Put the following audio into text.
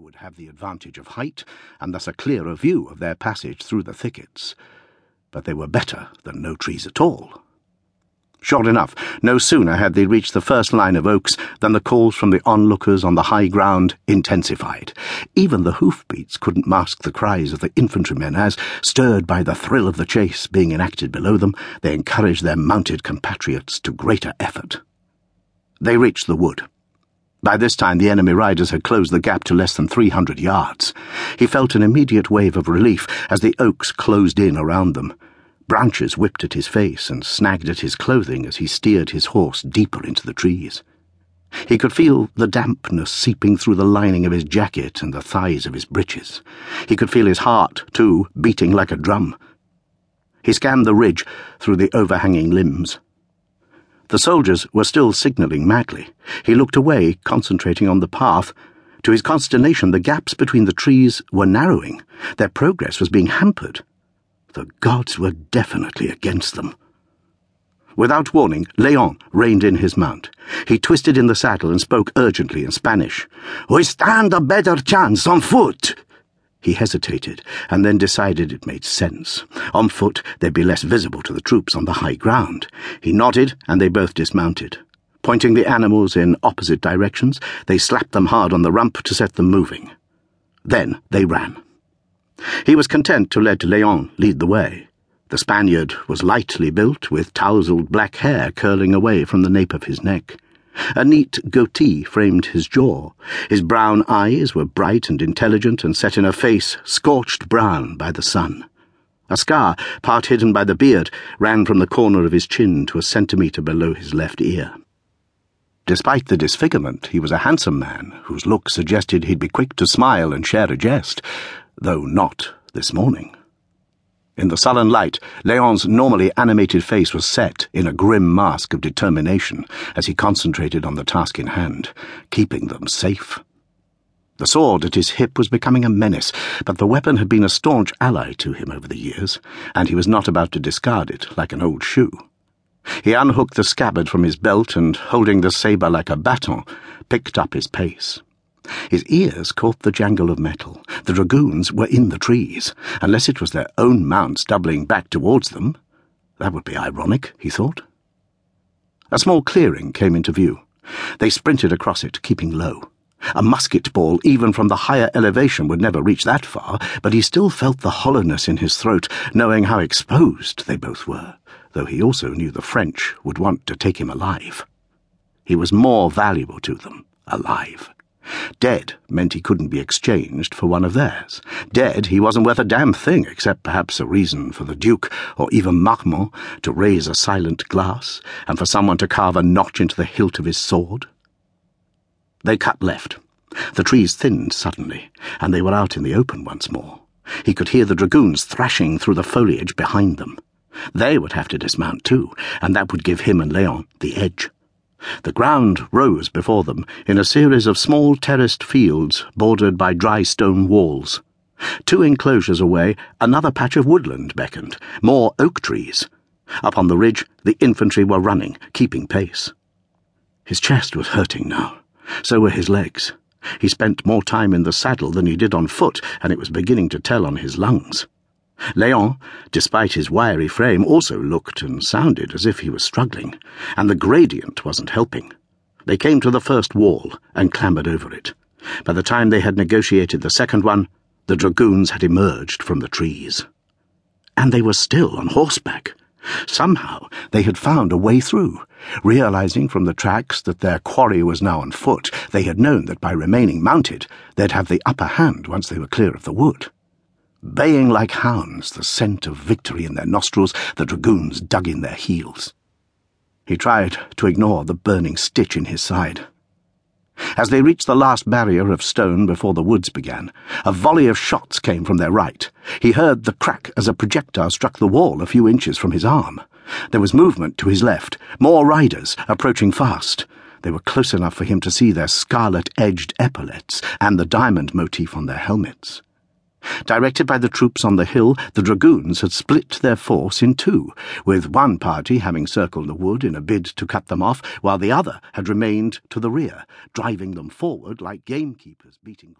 who would have the advantage of height and thus a clearer view of their passage through the thickets. But they were better than no trees at all. Sure enough, no sooner had they reached the first line of oaks than the calls from the onlookers on the high ground intensified. Even the hoofbeats couldn't mask the cries of the infantrymen as, stirred by the thrill of the chase being enacted below them, they encouraged their mounted compatriots to greater effort. They reached the wood. By this time, the enemy riders had closed the gap to less than 300 yards. He felt an immediate wave of relief as the oaks closed in around them. Branches whipped at his face and snagged at his clothing as he steered his horse deeper into the trees. He could feel the dampness seeping through the lining of his jacket and the thighs of his breeches. He could feel his heart, too, beating like a drum. He scanned the ridge through the overhanging limbs. The soldiers were still signalling madly. He looked away, concentrating on the path. To his consternation, the gaps between the trees were narrowing. Their progress was being hampered. The gods were definitely against them. Without warning, Leon reined in his mount. He twisted in the saddle and spoke urgently in Spanish. We stand a better chance on foot. He hesitated, and then decided it made sense. On foot, they'd be less visible to the troops on the high ground. He nodded, and they both dismounted. Pointing the animals in opposite directions, they slapped them hard on the rump to set them moving. Then they ran. He was content to let Leon lead the way. The Spaniard was lightly built, with tousled black hair curling away from the nape of his neck. A neat goatee framed his jaw. His brown eyes were bright and intelligent and set in a face scorched brown by the sun. A scar, part hidden by the beard, ran from the corner of his chin to a centimetre below his left ear. Despite the disfigurement, he was a handsome man whose look suggested he'd be quick to smile and share a jest, though not this morning. In the sullen light, Leon's normally animated face was set in a grim mask of determination as he concentrated on the task in hand, keeping them safe. The sword at his hip was becoming a menace, but the weapon had been a staunch ally to him over the years, and he was not about to discard it like an old shoe. He unhooked the scabbard from his belt and, holding the sabre like a baton, picked up his pace. His ears caught the jangle of metal. The dragoons were in the trees, unless it was their own mounts doubling back towards them. That would be ironic, he thought. A small clearing came into view. They sprinted across it, keeping low. A musket ball, even from the higher elevation, would never reach that far, but he still felt the hollowness in his throat, knowing how exposed they both were, though he also knew the French would want to take him alive. He was more valuable to them alive. Dead meant he couldn't be exchanged for one of theirs. Dead, he wasn't worth a damn thing, except perhaps a reason for the Duke, or even Marmont, to raise a silent glass, and for someone to carve a notch into the hilt of his sword. They cut left. The trees thinned suddenly, and they were out in the open once more. He could hear the dragoons thrashing through the foliage behind them. They would have to dismount too, and that would give him and Leon the edge. The ground rose before them in a series of small terraced fields bordered by dry stone walls. Two enclosures away, another patch of woodland beckoned, more oak trees. Up on the ridge, the infantry were running, keeping pace. His chest was hurting now. So were his legs. He spent more time in the saddle than he did on foot, and it was beginning to tell on his lungs. Leon, despite his wiry frame, also looked and sounded as if he was struggling, and the gradient wasn't helping. They came to the first wall and clambered over it. By the time they had negotiated the second one, the dragoons had emerged from the trees. And they were still on horseback. Somehow they had found a way through. Realizing from the tracks that their quarry was now on foot, they had known that by remaining mounted, they'd have the upper hand once they were clear of the wood. Baying like hounds, the scent of victory in their nostrils, the dragoons dug in their heels. He tried to ignore the burning stitch in his side. As they reached the last barrier of stone before the woods began, a volley of shots came from their right. He heard the crack as a projectile struck the wall a few inches from his arm. There was movement to his left, more riders approaching fast. They were close enough for him to see their scarlet edged epaulets and the diamond motif on their helmets. Directed by the troops on the hill, the dragoons had split their force in two, with one party having circled the wood in a bid to cut them off, while the other had remained to the rear, driving them forward like gamekeepers beating